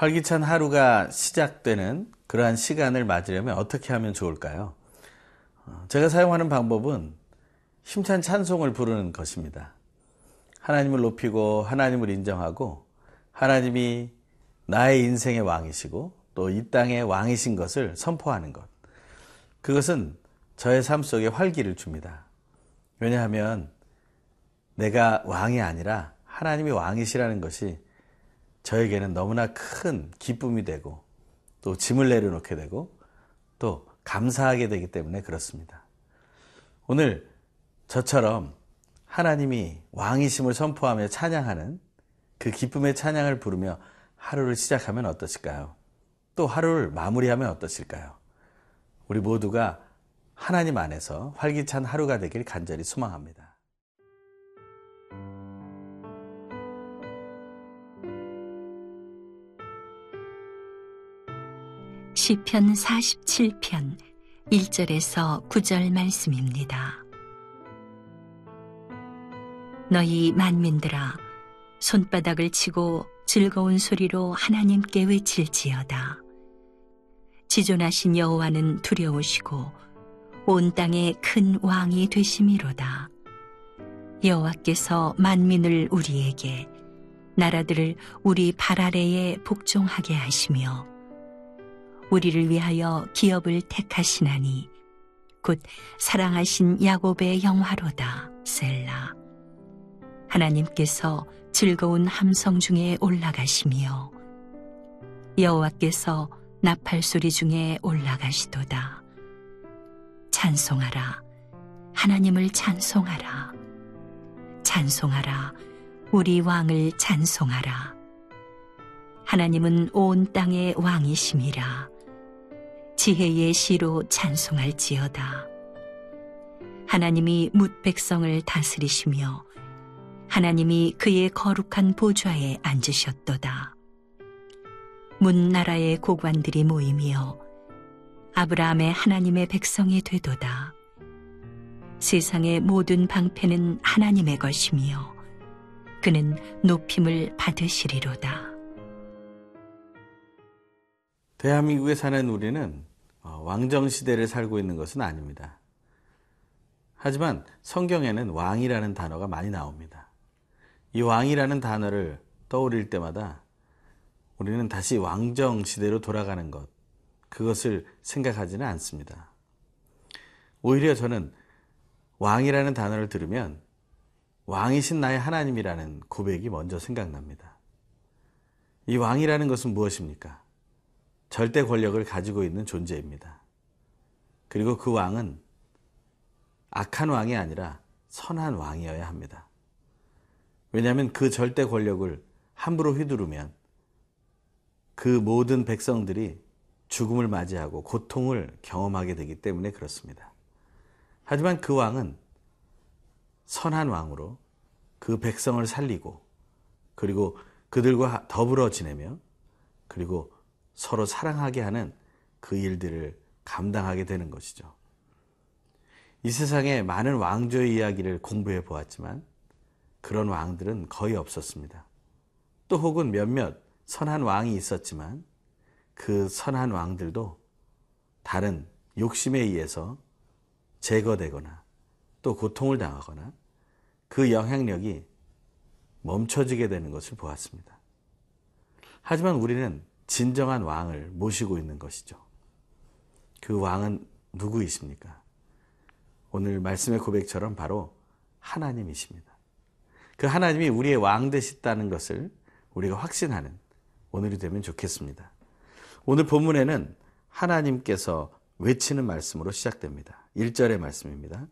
활기찬 하루가 시작되는 그러한 시간을 맞으려면 어떻게 하면 좋을까요? 어, 제가 사용하는 방법은 힘찬 찬송을 부르는 것입니다. 하나님을 높이고 하나님을 인정하고 하나님이 나의 인생의 왕이시고 또 이 땅의 왕이신 것을 선포하는 것. 그것은 저의 삶 속에 활기를 줍니다. 왜냐하면 내가 왕이 아니라 하나님이 왕이시라는 것이 저에게는 너무나 큰 기쁨이 되고 또 짐을 내려놓게 되고 또 감사하게 되기 때문에 그렇습니다. 오늘 저처럼 하나님이 왕이심을 선포하며 찬양하는 그 기쁨의 찬양을 부르며 하루를 시작하면 어떠실까요? 또 하루를 마무리하면 어떠실까요? 우리 모두가 하나님 안에서 활기찬 하루가 되길 간절히 소망합니다. 시편 47편 1절에서 9절 말씀입니다. 너희 만민들아 손바닥을 치고 즐거운 소리로 하나님께 외칠지어다. 지존하신 여호와는 두려우시고 온 땅에 큰 왕이 되심이로다. 여호와께서 만민을 우리에게 나라들을 우리 발 아래에 복종하게 하시며 우리를 위하여 기업을 택하시나니 곧 사랑하신 야곱의 영화로다 셀라. 하나님께서 즐거운 함성 중에 올라가시며 여호와께서 나팔 소리 중에 올라가시도다. 찬송하라. 하나님을 찬송하라. 찬송하라. 우리 왕을 찬송하라. 하나님은 온 땅의 왕이심이라 지혜의 시로 찬송할지어다. 하나님이 뭇 백성을 다스리시며 하나님이 그의 거룩한 보좌에 앉으셨도다. 문 나라의 고관들이 모이며 아브라함의 하나님의 백성이 되도다. 세상의 모든 방패는 하나님의 것이며 그는 높임을 받으시리로다. 대한민국에 사는 우리는 어, 왕정 시대를 살고 있는 것은 아닙니다. 하지만 성경에는 왕이라는 단어가 많이 나옵니다. 이 왕이라는 단어를 떠올릴 때마다 우리는 다시 왕정 시대로 돌아가는 것, 그것을 생각하지는 않습니다. 오히려 저는 왕이라는 단어를 들으면 왕이신 나의 하나님이라는 고백이 먼저 생각납니다. 이 왕이라는 것은 무엇입니까? 절대 권력을 가지고 있는 존재입니다. 그리고 그 왕은 악한 왕이 아니라 선한 왕이어야 합니다. 왜냐하면 그 절대 권력을 함부로 휘두르면 그 모든 백성들이 죽음을 맞이하고 고통을 경험하게 되기 때문에 그렇습니다. 하지만 그 왕은 선한 왕으로 그 백성을 살리고 그리고 그들과 더불어 지내며 그리고 서로 사랑하게 하는 그 일들을 감당하게 되는 것이죠. 이 세상에 많은 왕조의 이야기를 공부해 보았지만 그런 왕들은 거의 없었습니다. 또 혹은 몇몇 선한 왕이 있었지만 그 선한 왕들도 다른 욕심에 의해서 제거되거나 또 고통을 당하거나 그 영향력이 멈춰지게 되는 것을 보았습니다. 하지만 우리는 진정한 왕을 모시고 있는 것이죠. 그 왕은 누구이십니까? 오늘 말씀의 고백처럼 바로 하나님이십니다. 그 하나님이 우리의 왕 되셨다는 것을 우리가 확신하는 오늘이 되면 좋겠습니다. 오늘 본문에는 하나님께서 외치는 말씀으로 시작됩니다. 1절의 말씀입니다.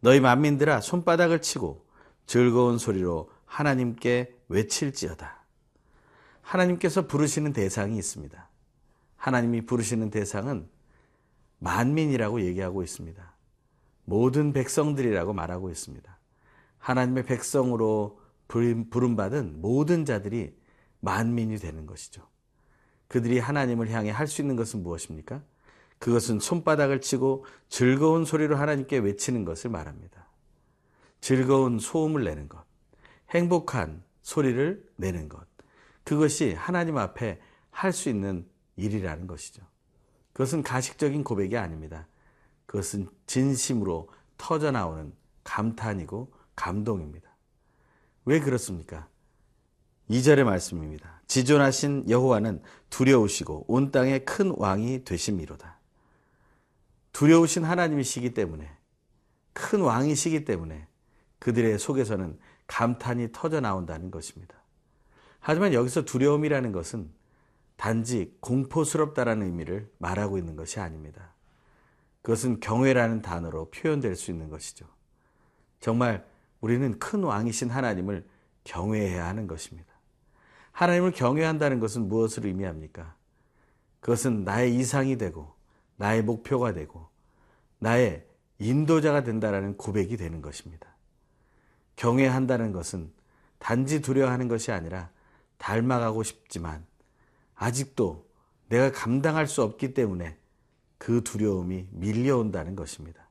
너희 만민들아 손바닥을 치고 즐거운 소리로 하나님께 외칠지어다. 하나님께서 부르시는 대상이 있습니다. 하나님이 부르시는 대상은 만민이라고 얘기하고 있습니다. 모든 백성들이라고 말하고 있습니다. 하나님의 백성으로 부름받은 모든 자들이 만민이 되는 것이죠. 그들이 하나님을 향해 할 수 있는 것은 무엇입니까? 그것은 손바닥을 치고 즐거운 소리로 하나님께 외치는 것을 말합니다. 즐거운 소음을 내는 것, 행복한 소리를 내는 것. 그것이 하나님 앞에 할 수 있는 일이라는 것이죠. 그것은 가식적인 고백이 아닙니다. 그것은 진심으로 터져나오는 감탄이고 감동입니다. 왜 그렇습니까? 2절의 말씀입니다. 지존하신 여호와는 두려우시고 온 땅에 큰 왕이 되심이로다. 두려우신 하나님이시기 때문에 큰 왕이시기 때문에 그들의 속에서는 감탄이 터져 나온다는 것입니다. 하지만 여기서 두려움이라는 것은 단지 공포스럽다라는 의미를 말하고 있는 것이 아닙니다. 그것은 경외라는 단어로 표현될 수 있는 것이죠. 정말 우리는 큰 왕이신 하나님을 경외해야 하는 것입니다. 하나님을 경외한다는 것은 무엇을 의미합니까? 그것은 나의 이상이 되고 나의 목표가 되고 나의 인도자가 된다라는 고백이 되는 것입니다. 경외한다는 것은 단지 두려워하는 것이 아니라 닮아가고 싶지만 아직도 내가 감당할 수 없기 때문에 그 두려움이 밀려온다는 것입니다.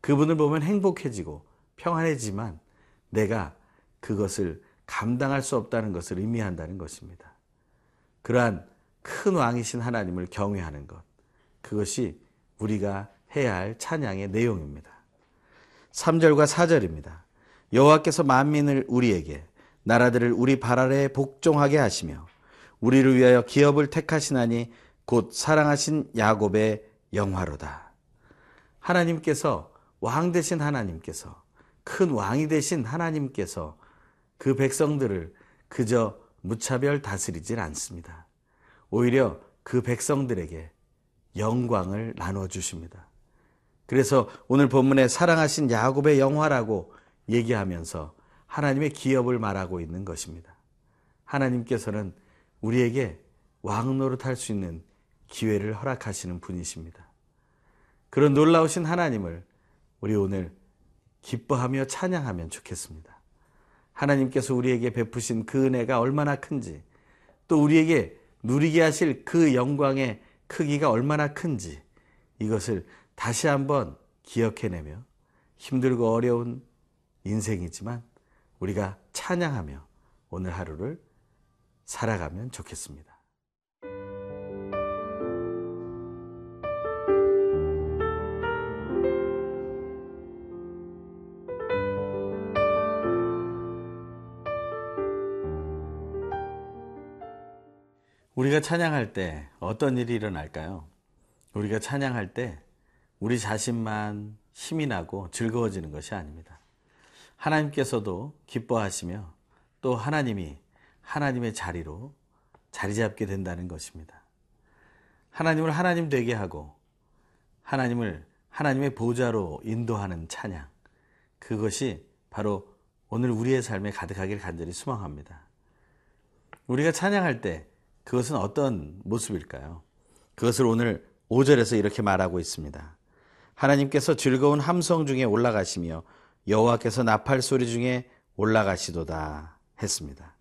그분을 보면 행복해지고 평안해지만 내가 그것을 감당할 수 없다는 것을 의미한다는 것입니다. 그러한 큰 왕이신 하나님을 경외하는 것. 그것이 우리가 해야 할 찬양의 내용입니다. 3절과 4절입니다. 여호와께서 만민을 우리에게 나라들을 우리 발 아래에 복종하게 하시며 우리를 위하여 기업을 택하시나니 곧 사랑하신 야곱의 영화로다. 하나님께서 왕 되신 하나님께서 큰 왕이 되신 하나님께서 그 백성들을 그저 무차별 다스리질 않습니다. 오히려 그 백성들에게 영광을 나눠 주십니다. 그래서 오늘 본문에 사랑하신 야곱의 영화라고 얘기하면서 하나님의 기업을 말하고 있는 것입니다. 하나님께서는 우리에게 왕 노릇할 수 있는 기회를 허락하시는 분이십니다. 그런 놀라우신 하나님을 우리 오늘 기뻐하며 찬양하면 좋겠습니다. 하나님께서 우리에게 베푸신 그 은혜가 얼마나 큰지, 또 우리에게 누리게 하실 그 영광의 크기가 얼마나 큰지, 이것을 다시 한번 기억해내며 힘들고 어려운 인생이지만 우리가 찬양하며 오늘 하루를 살아가면 좋겠습니다. 우리가 찬양할 때 어떤 일이 일어날까요? 우리가 찬양할 때 우리 자신만 힘이 나고 즐거워지는 것이 아닙니다. 하나님께서도 기뻐하시며 또 하나님이 하나님의 자리로 자리 잡게 된다는 것입니다. 하나님을 하나님 되게 하고 하나님을 하나님의 보좌로 인도하는 찬양. 그것이 바로 오늘 우리의 삶에 가득하길 간절히 소망합니다. 우리가 찬양할 때 그것은 어떤 모습일까요? 그것을 오늘 5절에서 이렇게 말하고 있습니다. 하나님께서 즐거운 함성 중에 올라가시며 여호와께서 나팔 소리 중에 올라가시도다 했습니다.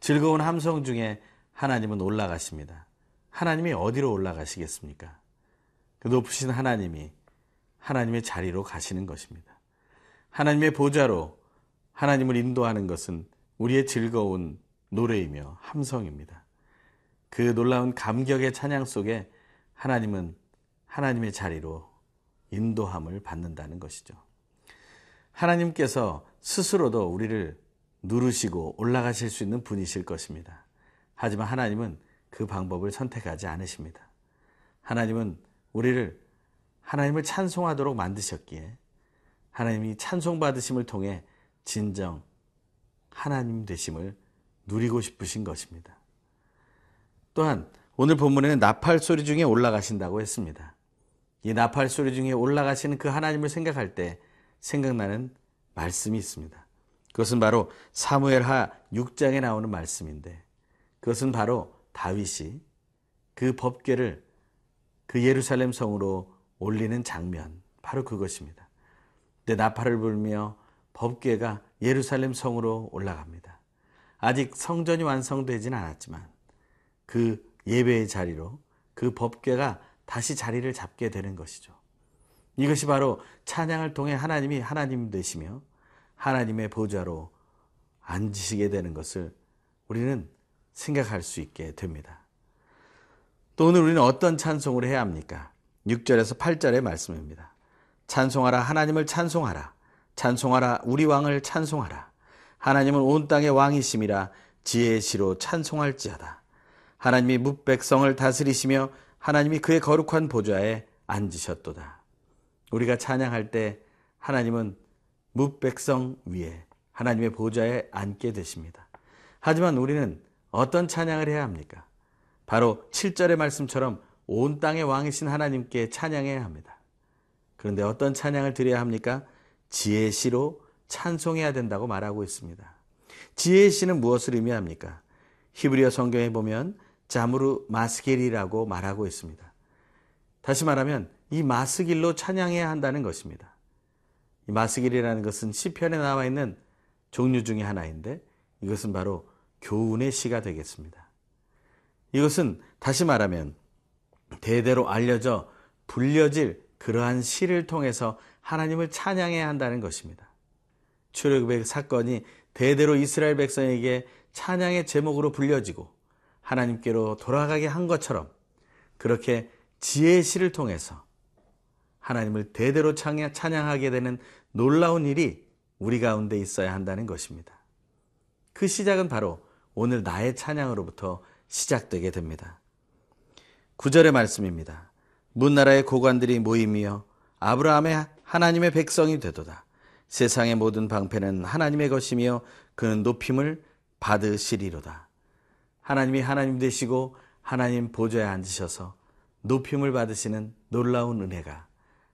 즐거운 함성 중에 하나님은 올라가십니다. 하나님이 어디로 올라가시겠습니까? 그 높으신 하나님이 하나님의 자리로 가시는 것입니다. 하나님의 보좌로 하나님을 인도하는 것은 우리의 즐거운 노래이며 함성입니다. 그 놀라운 감격의 찬양 속에 하나님은 하나님의 자리로 인도함을 받는다는 것이죠. 하나님께서 스스로도 우리를 누르시고 올라가실 수 있는 분이실 것입니다. 하지만 하나님은 그 방법을 선택하지 않으십니다. 하나님은 우리를 하나님을 찬송하도록 만드셨기에 하나님이 찬송받으심을 통해 진정 하나님 되심을 누리고 싶으신 것입니다. 또한 오늘 본문에는 나팔 소리 중에 올라가신다고 했습니다. 이 나팔 소리 중에 올라가시는 그 하나님을 생각할 때 생각나는 말씀이 있습니다. 그것은 바로 사무엘하 6장에 나오는 말씀인데 그것은 바로 다윗이 그 법궤를 그 예루살렘 성으로 올리는 장면 바로 그것입니다. 근데 나팔을 불며 법궤가 예루살렘 성으로 올라갑니다. 아직 성전이 완성되지는 않았지만 그 예배의 자리로 그 법궤가 다시 자리를 잡게 되는 것이죠. 이것이 바로 찬양을 통해 하나님이 하나님 되시며 하나님의 보좌로 앉으시게 되는 것을 우리는 생각할 수 있게 됩니다. 또 오늘 우리는 어떤 찬송을 해야 합니까? 6절에서 8절의 말씀입니다. 찬송하라 하나님을 찬송하라 찬송하라 우리 왕을 찬송하라 하나님은 온 땅의 왕이심이라 지혜의 시로 찬송할지어다 하나님이 뭇백성을 다스리시며 하나님이 그의 거룩한 보좌에 앉으셨도다 우리가 찬양할 때 하나님은 뭇백성 위에 하나님의 보좌에 앉게 되십니다 하지만 우리는 어떤 찬양을 해야 합니까? 바로 7절의 말씀처럼 온 땅의 왕이신 하나님께 찬양해야 합니다. 그런데 어떤 찬양을 드려야 합니까? 지혜의 시로 찬송해야 된다고 말하고 있습니다. 지혜의 시는 무엇을 의미합니까? 히브리어 성경에 보면 자무르 마스겔이라고 말하고 있습니다. 다시 말하면 이 마스길로 찬양해야 한다는 것입니다. 이 마스길이라는 것은 시편에 나와 있는 종류 중의 하나인데 이것은 바로 교훈의 시가 되겠습니다. 이것은 다시 말하면 대대로 알려져 불려질 그러한 시를 통해서 하나님을 찬양해야 한다는 것입니다. 출애굽의 사건이 대대로 이스라엘 백성에게 찬양의 제목으로 불려지고 하나님께로 돌아가게 한 것처럼 그렇게 지혜의 시를 통해서 하나님을 대대로 찬양하게 되는 놀라운 일이 우리 가운데 있어야 한다는 것입니다. 그 시작은 바로 오늘 나의 찬양으로부터 시작되게 됩니다. 9절의 말씀입니다. 문나라의 고관들이 모임이여 아브라함의 하나님의 백성이 되도다. 세상의 모든 방패는 하나님의 것이며 그는 높임을 받으시리로다. 하나님이 하나님 되시고 하나님 보좌에 앉으셔서 높임을 받으시는 놀라운 은혜가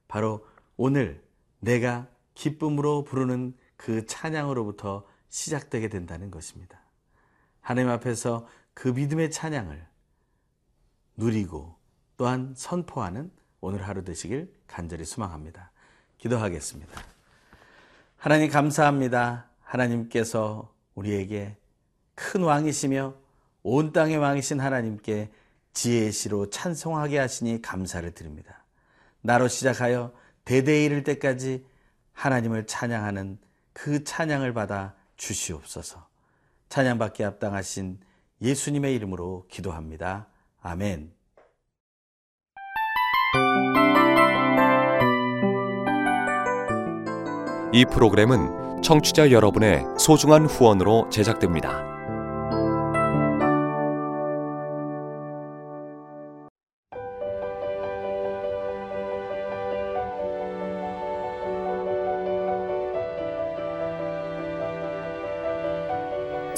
바로 오늘 내가 기쁨으로 부르는 그 찬양으로부터 시작되게 된다는 것입니다. 하나님 앞에서 그 믿음의 찬양을 누리고 또한 선포하는 오늘 하루 되시길 간절히 소망합니다. 기도하겠습니다. 하나님 감사합니다. 하나님께서 우리에게 큰 왕이시며 온 땅의 왕이신 하나님께 지혜의 시로 찬송하게 하시니 감사를 드립니다. 나로 시작하여 대대에 이를 때까지 하나님을 찬양하는 그 찬양을 받아 주시옵소서. 찬양받기 합당하신 예수님의 이름으로 기도합니다. 아멘. 이 프로그램은 청취자 여러분의 소중한 후원으로 제작됩니다.